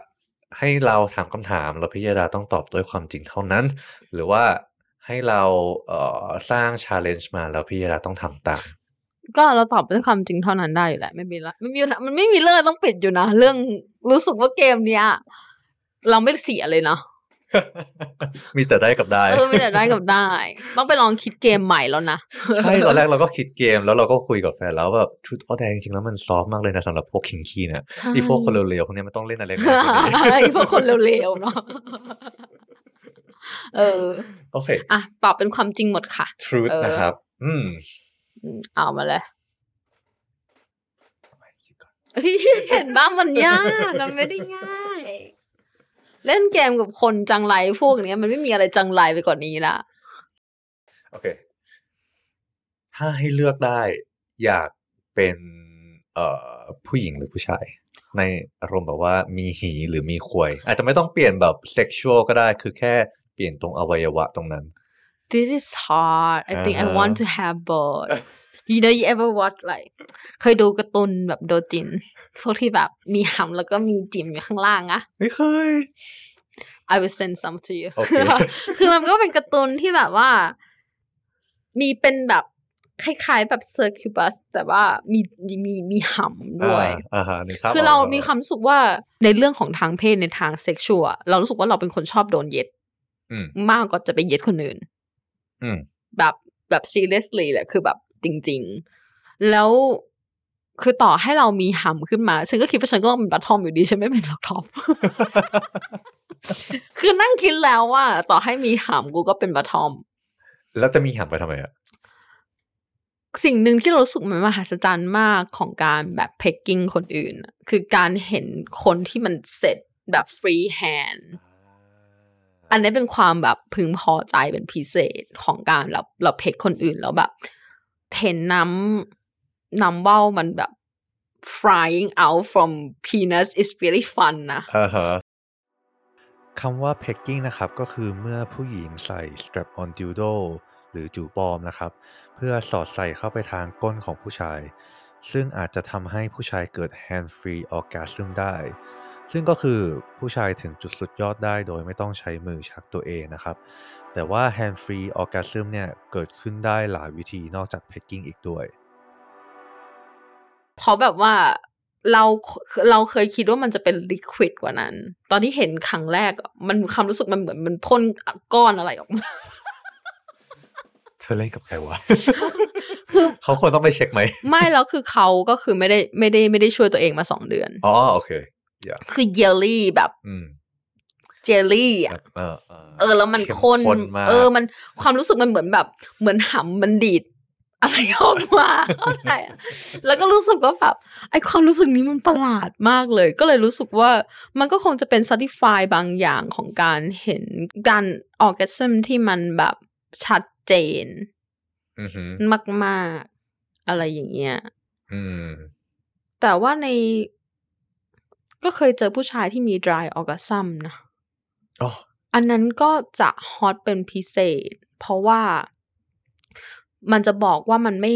[SPEAKER 2] ให้เราถามคำถามแล้วพี่ยาดาต้องตอบด้วยความจริงเท่านั้น หรือว่าให้เราเอ่อสร้าง challenge มาแล้วพี่ยาดาต้องทำตาม
[SPEAKER 3] ก็เราตอบด้วยความจริงเท่านั้นได้อยู่แหละไม่มีละไม่มีมันไม่มีเรื่องอะไรต้องปิดอยู่นะ เรื่องรู้สึกว่าเกมเนี้ย เราไม่เสียเลยเนาะ
[SPEAKER 2] มีแต่ได้กับได้
[SPEAKER 3] เออไม่แต่ได้กับได้ ต้องไปลองคิดเกมใหม่แล้วนะ
[SPEAKER 2] ใช่ตอนแรกเราก็คิดเกมแล้วเราก็คุยกับแฟนแล้วแบบ truth or dare จริงๆแล้วมันซอฟมากเลยนะสำหรับพวกคิงคีเนี่ย
[SPEAKER 3] ใช่
[SPEAKER 2] อีพวกคนเร็วๆพวกเนี้ยมันต้องเล่นอะไรง่ายกว่านี้
[SPEAKER 3] ไอ้พวกคนเร็วๆเนาะเออ
[SPEAKER 2] โอเค
[SPEAKER 3] อะตอบเป็นความจริงหมดค่ะ
[SPEAKER 2] truth
[SPEAKER 3] เออ
[SPEAKER 2] นะครับอืม
[SPEAKER 3] อืมเอามาเลยเห็นบ้างมันยากมันไม่ได้ง่าย เล่นเกมกับคนจังไรพวกเนี้ยมันไม่มีอะไรจังไรไปกว่านนี้ละ
[SPEAKER 2] โอเค ถ้าให้เลือกได้อยากเป็นเอ่อผู้หญิงหรือผู้ชาย ในอารมณ์แบบว่ามีหีหรือมีควย อาจจะไม่ต้องเปลี่ยนแบบเซ็กชวลก็ได้คือแค่เปลี่ยนตรงอวัยวะตรงนั้น
[SPEAKER 3] This is hard I think I
[SPEAKER 2] อ่าฮะ
[SPEAKER 3] want to have both you know you ever watch like เคยดูการ์ตูนแบบโดจินพวกที่แบบมีหำแล้วก็มีจิ๋มอยู่ข้างล่างอะ
[SPEAKER 2] ไม่เคย
[SPEAKER 3] I will send some to you
[SPEAKER 2] โอเค
[SPEAKER 3] คือมันก็เป็นการ์ตูนที่แบบว่า มีเป็นแบบคล้าย ๆ แบบ circubus แต่ว่ามีมีมีหำด้วย
[SPEAKER 2] อ่าอ่าฮะนึกภพ
[SPEAKER 3] คือเรา
[SPEAKER 2] กแล้ว
[SPEAKER 3] มีความรู้สึกว่าในเรื่องของทางเพศในทาง sexual เรารู้สึกว่าเราเป็นคนชอบโดนเย็ด
[SPEAKER 2] อืม
[SPEAKER 3] มากกว่าจะไปเย็ดคนอื่น
[SPEAKER 2] อืม
[SPEAKER 3] แบบแบบ seriously แหละคือแบบ จริง ๆ แล้วคือต่อให้เรามีหำขึ้นมา ฉันก็คิดว่าฉันก็เป็น bottom อยู่ดีฉันไม่เป็นหรอก top คือนั่งคิดแล้วว่า ต่อให้มีหำกูก็เป็น bottom
[SPEAKER 2] แล้วจะมีหำไปทำไมอะ
[SPEAKER 3] สิ่งหนึ่งที่เรารู้สึกมันมหัศจรรย์มากของการแบบ pegging คนอื่นอะคือการเห็นคนที่มันเสร็จแบบ free hand อันนี้เป็นความแบบพึงพอใจเป็นพิเศษของการเราเรา peg คนอื่นแล้วแบบ เห็นน้ำน้ำเบ้ามันแบบ flying out from penis is really fun นะ
[SPEAKER 2] อ่าฮะคำว่า pegging นะครับ ก็คือเมื่อผู้หญิงใส่ strap on dildo หรือจู๋ปลอมนะครับ เพื่อสอดใส่เข้าไปทางก้นของผู้ชาย ซึ่งอาจจะทำให้ผู้ชายเกิด hand free orgasm ได้ ซึ่งก็คือผู้ชายถึงจุดสุดยอดได้โดยไม่ต้องใช้มือชักตัวเองนะครับ แต่ว่า hand free orgasm เนี่ยเกิดขึ้นได้หลายวิธีนอกจาก pegging อีกด้วย
[SPEAKER 3] เพราะแบบว่าเราเราเคยคิดว่ามันจะเป็นลิควิดกว่านั้น ตอนที่เห็นครั้งแรกอะมันความรู้สึกมันเหมือนมันพ่นก้อนอะไรออกมา
[SPEAKER 2] เธอเล่นกับใครวะ
[SPEAKER 3] คือ
[SPEAKER 2] เขาควรต้องไปเช็คไหม
[SPEAKER 3] ไม่แล้วคือเขาก็คือไม่ได้ไม่ได้ไม่ได้ช่วยตัวเองมาสองเดือน
[SPEAKER 2] อ๋อโอเคอย่า
[SPEAKER 3] คือเยลลี่แบบ
[SPEAKER 2] อืม
[SPEAKER 3] เจลลี่อะ
[SPEAKER 2] แบบเออเออ
[SPEAKER 3] เออ แล้วมัน
[SPEAKER 2] เข้ม
[SPEAKER 3] ข้น
[SPEAKER 2] ข้นมาก
[SPEAKER 3] เออ มันความรู้สึกมันเหมือนแบบ เหมือนหำมันดีดอะไรออกมาเข้าใจอะแล้วก็รู้สึกว่าแบบไอความรู้สึกนี้มันประหลาดมากเลย ก็เลยรู้สึกว่ามันก็คงจะเป็น satisfy บางอย่างของการเห็นการออร์แกซึมที่มันแบบชัดเจน
[SPEAKER 2] อือหือ
[SPEAKER 3] มาก ๆ อะไรอย่างเงี้ย
[SPEAKER 2] อืม
[SPEAKER 3] แต่ว่าใน ก็เคยเจอผู้ชายที่มี dry orgasm นะ
[SPEAKER 2] อ๋อ
[SPEAKER 3] อันนั้นก็จะฮอตเป็นพิเศษ เพราะว่ามันจะบอกว่ามันไม่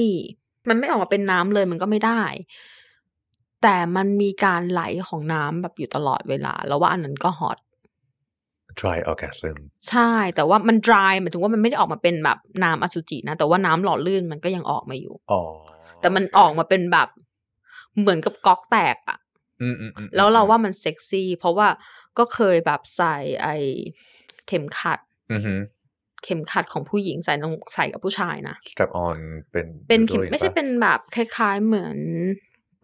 [SPEAKER 3] มันไม่ออกมาเป็นน้ำเลยมันก็ไม่ได้ แต่มันมีการไหลของน้ำแบบอยู่ตลอดเวลา แล้วว่าอันนั้นก็ฮอต
[SPEAKER 2] dry orgasm
[SPEAKER 3] ใช่ แต่ว่ามัน dry หมายถึงว่ามันไม่ได้ออกมาเป็นแบบน้ำอสุจินะ แต่ว่าน้ำหล่อลื่นมันก็ยังออกมาอยู่
[SPEAKER 2] อ๋อ
[SPEAKER 3] แต่มันออกมาเป็นแบบเหมือนกับก๊อกแตกอะ
[SPEAKER 2] อืมอืมอืม
[SPEAKER 3] แล้วเราว่ามันเซ็กซี่ เพราะว่าก็เคยแบบใส่ไอเข็มขัด
[SPEAKER 2] อือหือ
[SPEAKER 3] เข็มขัดของผู้หญิงใส่ลงใส่กับผู้ชายนะ
[SPEAKER 2] strap on เป็น
[SPEAKER 3] เป็นเข็ม
[SPEAKER 2] ด้วย
[SPEAKER 3] ไม่ใช่
[SPEAKER 2] ปะ
[SPEAKER 3] เป็นแบบคล้ายๆเหมือน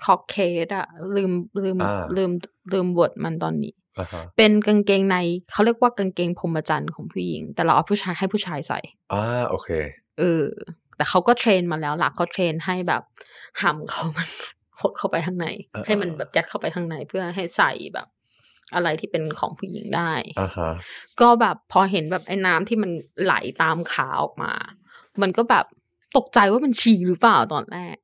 [SPEAKER 3] cock cage อะลืมลืม
[SPEAKER 2] อ่า
[SPEAKER 3] ลืมลืมบทมันตอนนี้
[SPEAKER 2] อ่าฮะ
[SPEAKER 3] เป็นกางเกงในเขาเรียกว่ากางเกงพรหมจรรย์ของผู้หญิง แต่เราเอาผู้ชายให้ผู้ชายใส่
[SPEAKER 2] อ่าโอเค
[SPEAKER 3] เออแต่เขาก็เทรนมาแล้วหลักเขา train ให้แบบหำเขามัน หดเข้าไปข้างใน
[SPEAKER 2] เออ
[SPEAKER 3] ให้มันแบบยัดเข้าไปข้างในเพื่อให้ใส่แบบ อะไรที่เป็นของผู้หญิงได้
[SPEAKER 2] อ่าฮะ
[SPEAKER 3] ก็แบบพอเห็นแบบไอ้น้ำที่มันไหลตามขาออกมา มันก็แบบตกใจว่ามันฉี่หรือเปล่าตอนแรก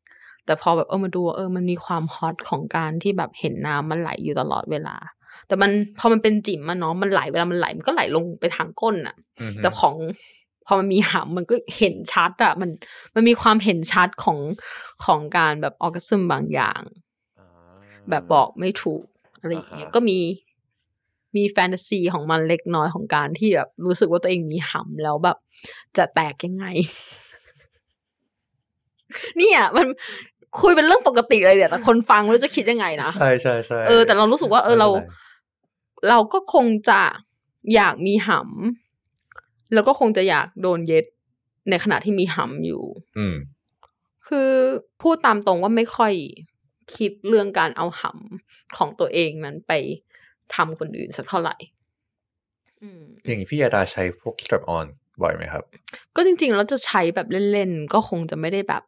[SPEAKER 3] แต่พอแบบเออมาดูเออมันมีความฮอตของการที่แบบเห็นน้ำมันไหลอยู่ตลอดเวลา แต่มันพอมันเป็นจิ๋มมันเนาะมันไหลเวลามันไหลมันก็ไหลลงไปทางก้นอะ
[SPEAKER 2] อือหือ
[SPEAKER 3] แต่ของ พอมันมีหำมันก็เห็นชัดอะมันมันมีความเห็นชัดของของการแบบออกัซึมบางอย่าง
[SPEAKER 2] อ่า
[SPEAKER 3] แบบบอกไม่ถูกอะไรอย่างเงี้ย
[SPEAKER 2] อ่าฮะ
[SPEAKER 3] ก็มีมีแฟนตาซีของมันเล็กน้อยของการที่แบบรู้สึกว่าตัวเองมีหำแล้วแบบ จะแตกยังไง เนี่ยมันคุยเป็นเรื่องปกติเลยเนี่ยแต่คนฟังไม่รู้จะคิดยังไงนะ
[SPEAKER 2] ใช่ใช่ใช่
[SPEAKER 3] เออแต่เรารู้สึกว่า เออเรา
[SPEAKER 2] ไม่ป็นไเรา
[SPEAKER 3] ก็คงจะอยากมีหำ แล้วก็คงจะอยากโดนเย็ดในขณะที่มีหำอยู่
[SPEAKER 2] อืม
[SPEAKER 3] คือพูดตามตรงว่าไม่ค่อยคิดเรื่องการเอาหำของตัวเองนั้นไปทำคนอื่นสักเท่าไหร่อืม
[SPEAKER 2] อย่างนี้พี่ยาดาใช้พวก strap on บ่อยไหมครับ
[SPEAKER 3] ก็จริงๆ แล้วจะใช้แบบเล่นๆ ก็คงจะไม่ได้แบบ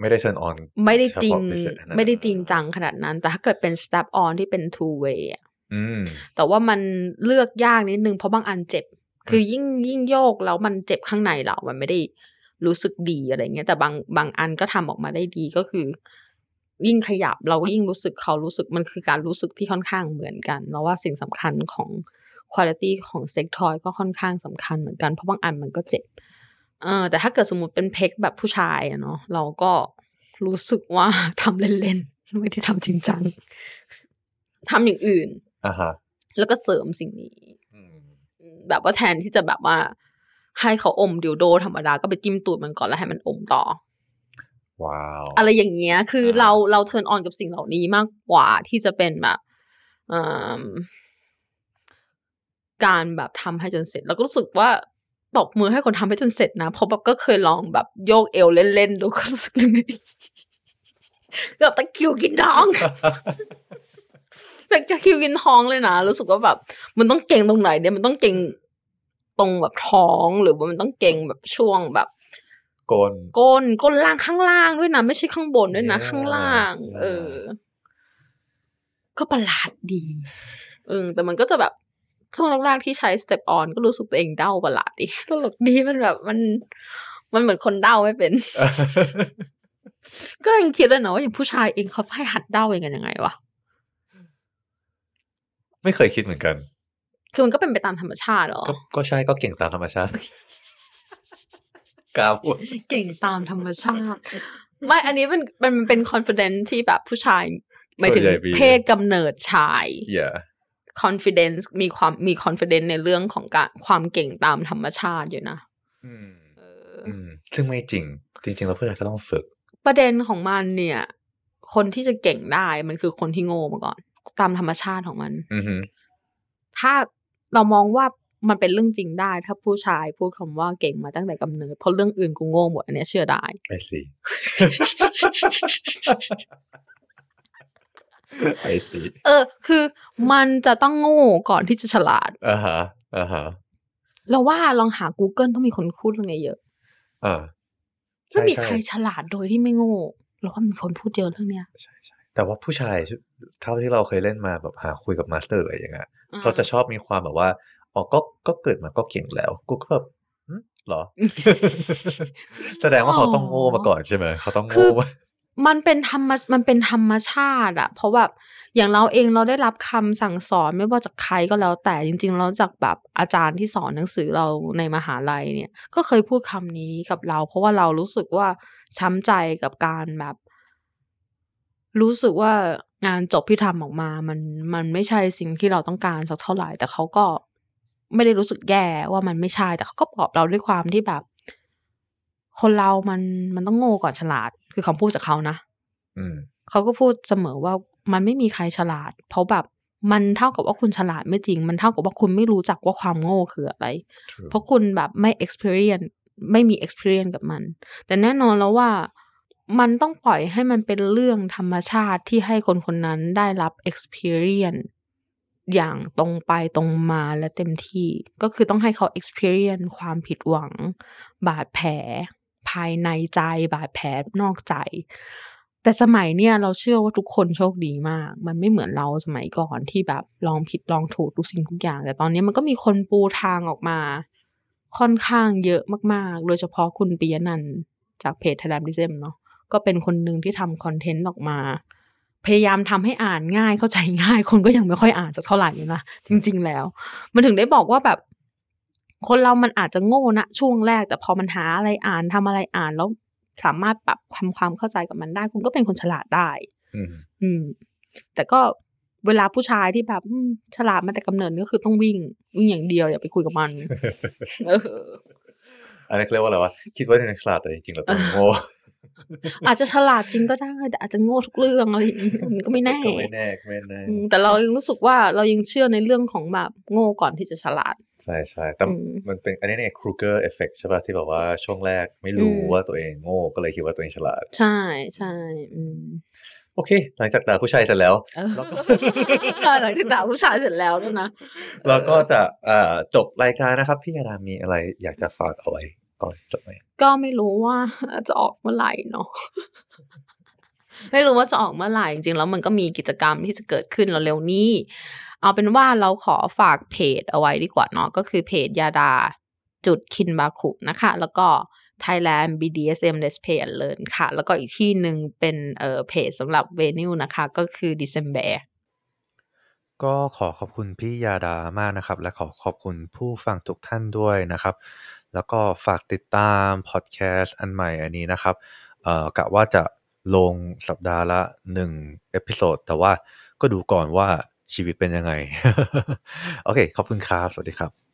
[SPEAKER 2] ไม่ได้ turn on
[SPEAKER 3] ไม่ได้จริง
[SPEAKER 2] เฉพาะพิเศษขนานั้น
[SPEAKER 3] ไม่ได้จริงจังขนาดนั้น แต่ถ้าเกิดเป็น step on ที่เป็น two way อะ
[SPEAKER 2] อืม
[SPEAKER 3] แต่ว่ามันเลือกยากนิดนึงเพราะบางอันเจ็บ คือยิ่งยิ่งโยกแล้วมันเจ็บข้างในเรา มันไม่ได้รู้สึกดีอะไรเงี้ย แต่บางบางอันก็ทำออกมาได้ดีก็คือ ยิ่งขยับเราก็ยิ่งรู้สึกเขารู้สึกมันคือการรู้สึกที่ค่อนข้างเหมือนกันแล้วว่าสิ่งสำคัญของคุณภาพของเซ็กทอยก็ค่อนข้างสำคัญเหมือนกันเพราะบางอันมันก็เจ็บเออแต่ถ้าเกิดสมมติเป็นเพกแบบผู้ชายอะเนาะเราก็รู้สึกว่าทำเล่นๆไม่ได้ทำจริงจังทำอย่างอื่น
[SPEAKER 2] อ่าฮะ
[SPEAKER 3] แล้วก็เสริมสิ่งนี้
[SPEAKER 2] อืม
[SPEAKER 3] แบบว่าแทนที่จะแบบว่า ให้เขาอมดิวโดธรรมดาก็ไปจิ้มตูดมันก่อนแล้วให้มันอมต่อ
[SPEAKER 2] ว้าว
[SPEAKER 3] อะไรอย่างเงี้ย คือ
[SPEAKER 2] อ่า
[SPEAKER 3] เราเราเทิร์นออนกับสิ่งเหล่านี้มากกว่าที่จะเป็นแบบเอิ่มการแบบทำให้จนเสร็จ แล้วก็รู้สึกว่าตบมือให้คนทำให้จนเสร็จนะเพราะแบบก็เคยลองแบบโยกเอวเล่นๆดูก็รู้สึกเหนื่อยเกือบตะคริวกินท้อง แบบจะคิวกินท้องเลยนะรู้สึกว่าแบบ มันต้องเก่งตรงไหนเนี่ยมันต้องเก่งตรงแบบท้องหรือว่ามันต้องเก่งแบบช่วงแบบ
[SPEAKER 2] โกน
[SPEAKER 3] ก้นก้นล่างข้างล่างด้วยนะ ไม่ใช่ข้างบนด้วยนะ
[SPEAKER 2] Yeah,
[SPEAKER 3] ข้างล่าง เออ ก็ประหลาดดี เออแต่มันก็จะแบบช่วงแรกๆที่ใช้ step on ก็รู้สึกตัวเองเด้าประหลาดดีตลกดีมันแบบมัน มันเหมือนคนเด้าไม่เป็น ก็ยังคิดเลยนะว่าอย่างผู้ชายเองเขาให้หัดเด้าเองกันยังไงวะ
[SPEAKER 2] ไม่เคยคิดเหมือนกัน
[SPEAKER 3] คือมันก็เป็นไปตามธรรมชาติเหรอ
[SPEAKER 2] ก็ก็ใช่ก็เก่งตามธรรมชาติกล้าพูด
[SPEAKER 3] เก่งตามธรรมชาติ ไม่อันนี้เป็นมันเป็น confidence ที่แบบผู้ชายหมายถึง
[SPEAKER 2] ส่วนใหญ่มี
[SPEAKER 3] เพศกำเนิดชาย
[SPEAKER 2] อย่า
[SPEAKER 3] confidence มีความมี confidence ในเรื่องของการความเก่งตามธรรมชาติอยู่นะ
[SPEAKER 2] อืม
[SPEAKER 3] เออ
[SPEAKER 2] อืมซึ่งไม่จริง จริงๆแล้วเพื่อนก็ต้องฝึก
[SPEAKER 3] ประเด็นของมันเนี่ย คนที่จะเก่งได้มันคือคนที่โง่มาก่อน ตามธรรมชาติของมัน
[SPEAKER 2] อือฮึ
[SPEAKER 3] ถ้าเรามองว่ามันเป็นเรื่องจริงได้ ถ้าผู้ชายพูดคำว่าเก่งมาตั้งแต่กำเนิดเพราะเรื่องอื่นกูโง่หมดอันเนี้ยเชื่อได้
[SPEAKER 2] ไอซีไอซี
[SPEAKER 3] เออ คือมันจะต้องโง่ก่อนที่จะฉลาด
[SPEAKER 2] อ่าฮะอ่าฮะ
[SPEAKER 3] เราว่าลองหา Google ต้องมีคนพูดเรื่องนี้เยอะ
[SPEAKER 2] อ่า
[SPEAKER 3] ไม่มี
[SPEAKER 2] ใช่
[SPEAKER 3] ใครฉลาดโดยที่ไม่โง่เราว่ามีคนพูดเยอะเรื่องเนี้ย
[SPEAKER 2] ใช่ใช่ แต่ว่าผู้ชายเท่าที่เราเคยเล่นมาแบบหาคุยกับ master อะไรอย่างเงี้ย
[SPEAKER 3] อ่า
[SPEAKER 2] เขาจะชอบมีความแบบว่าอ๋อก็ก็เกิดมาก็เก่งแล้ว กูก็แบบหึเหรอ แสดงว่าเขาต้องโง่มาก่อนใช่ไหมเขาต้อง
[SPEAKER 3] คื
[SPEAKER 2] โง่
[SPEAKER 3] อ
[SPEAKER 2] มา
[SPEAKER 3] มันเป็นธรรมมันเป็นธรรมชาติอะเพราะแบบอย่างเราเองเราได้รับคำสั่งสอนไม่ว่าจากใครก็แล้ว แต่จริงๆเราจากแบบอาจารย์ที่สอนหนังสือเราในมหาลัยเนี่ย ก็เคยพูดคำนี้กับเรา เพราะว่าเรารู้สึกว่าช้ำใจกับการแบบ รู้สึกว่างานจบที่ทำออกมา มันมันไม่ใช่สิ่งที่เราต้องการสักเท่าไหร่ แต่เขาก็ไม่ได้รู้สึกแย่ว่ามันไม่ใช่ แต่เขาก็ปลอบเราด้วยความที่แบบ คนเรามันมันต้องโง่ก่อนฉลาด คือคำพูดจากเขานะ
[SPEAKER 2] อืม
[SPEAKER 3] เขาก็พูดเสมอว่ามันไม่มีใครฉลาด เพราะแบบมันเท่ากับว่าคุณฉลาดไม่จริง มันเท่ากับว่าคุณไม่รู้จักว่าความโง่คืออะไร
[SPEAKER 2] True
[SPEAKER 3] เพราะคุณแบบไม่ experience ไม่มี experience กับมัน แต่แน่นอนแล้วว่า มันต้องปล่อยให้มันเป็นเรื่องธรรมชาติที่ให้คนคนนั้นได้รับ experience อย่างตรงไปตรงมาและเต็มที่ ก็คือต้องให้เขา experience ความผิดหวัง บาดแผล ภายในใจ บาดแผลนอกใจ แต่สมัยเนี่ยเราเชื่อว่าทุกคนโชคดีมาก มันไม่เหมือนเราสมัยก่อนที่แบบลองผิดลองถูกทุกสิ่งทุกอย่าง แต่ตอนนี้มันก็มีคนปูทางออกมา ค่อนข้างเยอะมากๆ โดยเฉพาะคุณปิยนันจากเพจ Thailand d i s m เนาะ ก็เป็นคนหนึ่งที่ทำคอนเทนต์ออกมา พยายามทำให้อ่านง่ายเข้าใจง่าย คนก็ยังไม่ค่อยอ่านสักเท่าไหร่อยู่นะจริง ๆ แล้ว มันถึงได้บอกว่าแบบ คนเรามันอาจจะโง่นะช่วงแรก แต่พอมันหาอะไรอ่านทำอะไรอ่านแล้วสามารถปรับความความเข้าใจกับมันได้ คุณก็เป็นคนฉลาดได้
[SPEAKER 2] อืม
[SPEAKER 3] อืมแต่ก็เวลาผู้ชายที่แบบอืมฉลาดมาแต่กำเนิดก็คือต้องวิ่ง วิ่งอย่างเดียวอย่าไปคุยกับมันเออ
[SPEAKER 2] อันนี้เรียกว่าอะไรวะคิดว่าตัวเองฉลาดแต่จริงๆเราตัวเองโง่
[SPEAKER 3] อาจจะฉลาดจริงก็ได้แต่อาจจะโง่ทุกเรื่องอะไรอย่างนี้มันก็ไม่แน่
[SPEAKER 2] ก็ไม่แน่ไม่แน่
[SPEAKER 3] อืมแต่เรายังรู้สึกว่าเรายังเชื่อในเรื่องของแบบโง่ก่อนที่จะฉลาด
[SPEAKER 2] ใช่ใช่แต่
[SPEAKER 3] อืม
[SPEAKER 2] มันเป็น Dunning Kruger effect ใช่ป่ะที่แบบว่าช่วงแรกไม่รู้
[SPEAKER 3] อืม
[SPEAKER 2] ว่าตัวเองโง่ก็เลยคิดว่าตัวเองฉลาด
[SPEAKER 3] ใช่ใช่อืม
[SPEAKER 2] โอเค หลังจากด่าผู้ชายเสร็จแล้ว
[SPEAKER 3] เออ
[SPEAKER 2] แล้วก็
[SPEAKER 3] หลังจากด่าผู้ชายเสร็จแล้วด้วยนะ
[SPEAKER 2] เราก็จะเอ่อจบรายการนะครับ พี่ยาดามีอะไรอยากจะฝากเอาไว้ ก่อนจบไหม
[SPEAKER 3] ก็ไม่รู้ว่าจะออกเมื่อไหร่เนาะไม่รู้ว่าจะออกเมื่อไหร่จริงๆแล้วมันก็มีกิจกรรมที่จะเกิดขึ้นเร็วๆนี้ เอาเป็นว่าเราขอฝากเพจเอาไว้ดีกว่าเนาะก็คือเพจยาดาจุดคินบาคุนะคะ แล้วก็ Thailand BDSM Let's Play and Learn ค่ะ แล้วก็อีกที่หนึ่งเป็นเอ่อเพจสำหรับเวนิวนะคะ ก็คือ December
[SPEAKER 2] ก็ขอขอบคุณพี่ยาดามากนะครับ และขอขอบคุณผู้ฟังทุกท่านด้วยนะครับ แล้วก็ฝากติดตามพอดแคสต์อันใหม่อันนี้นะครับเอ่อกะว่าจะลงสัปดาห์ละหนึ่ง episode แต่ว่าก็ดูก่อนว่าชีวิตเป็นยังไง โอเค ขอบคุณครับ สวัสดีครับ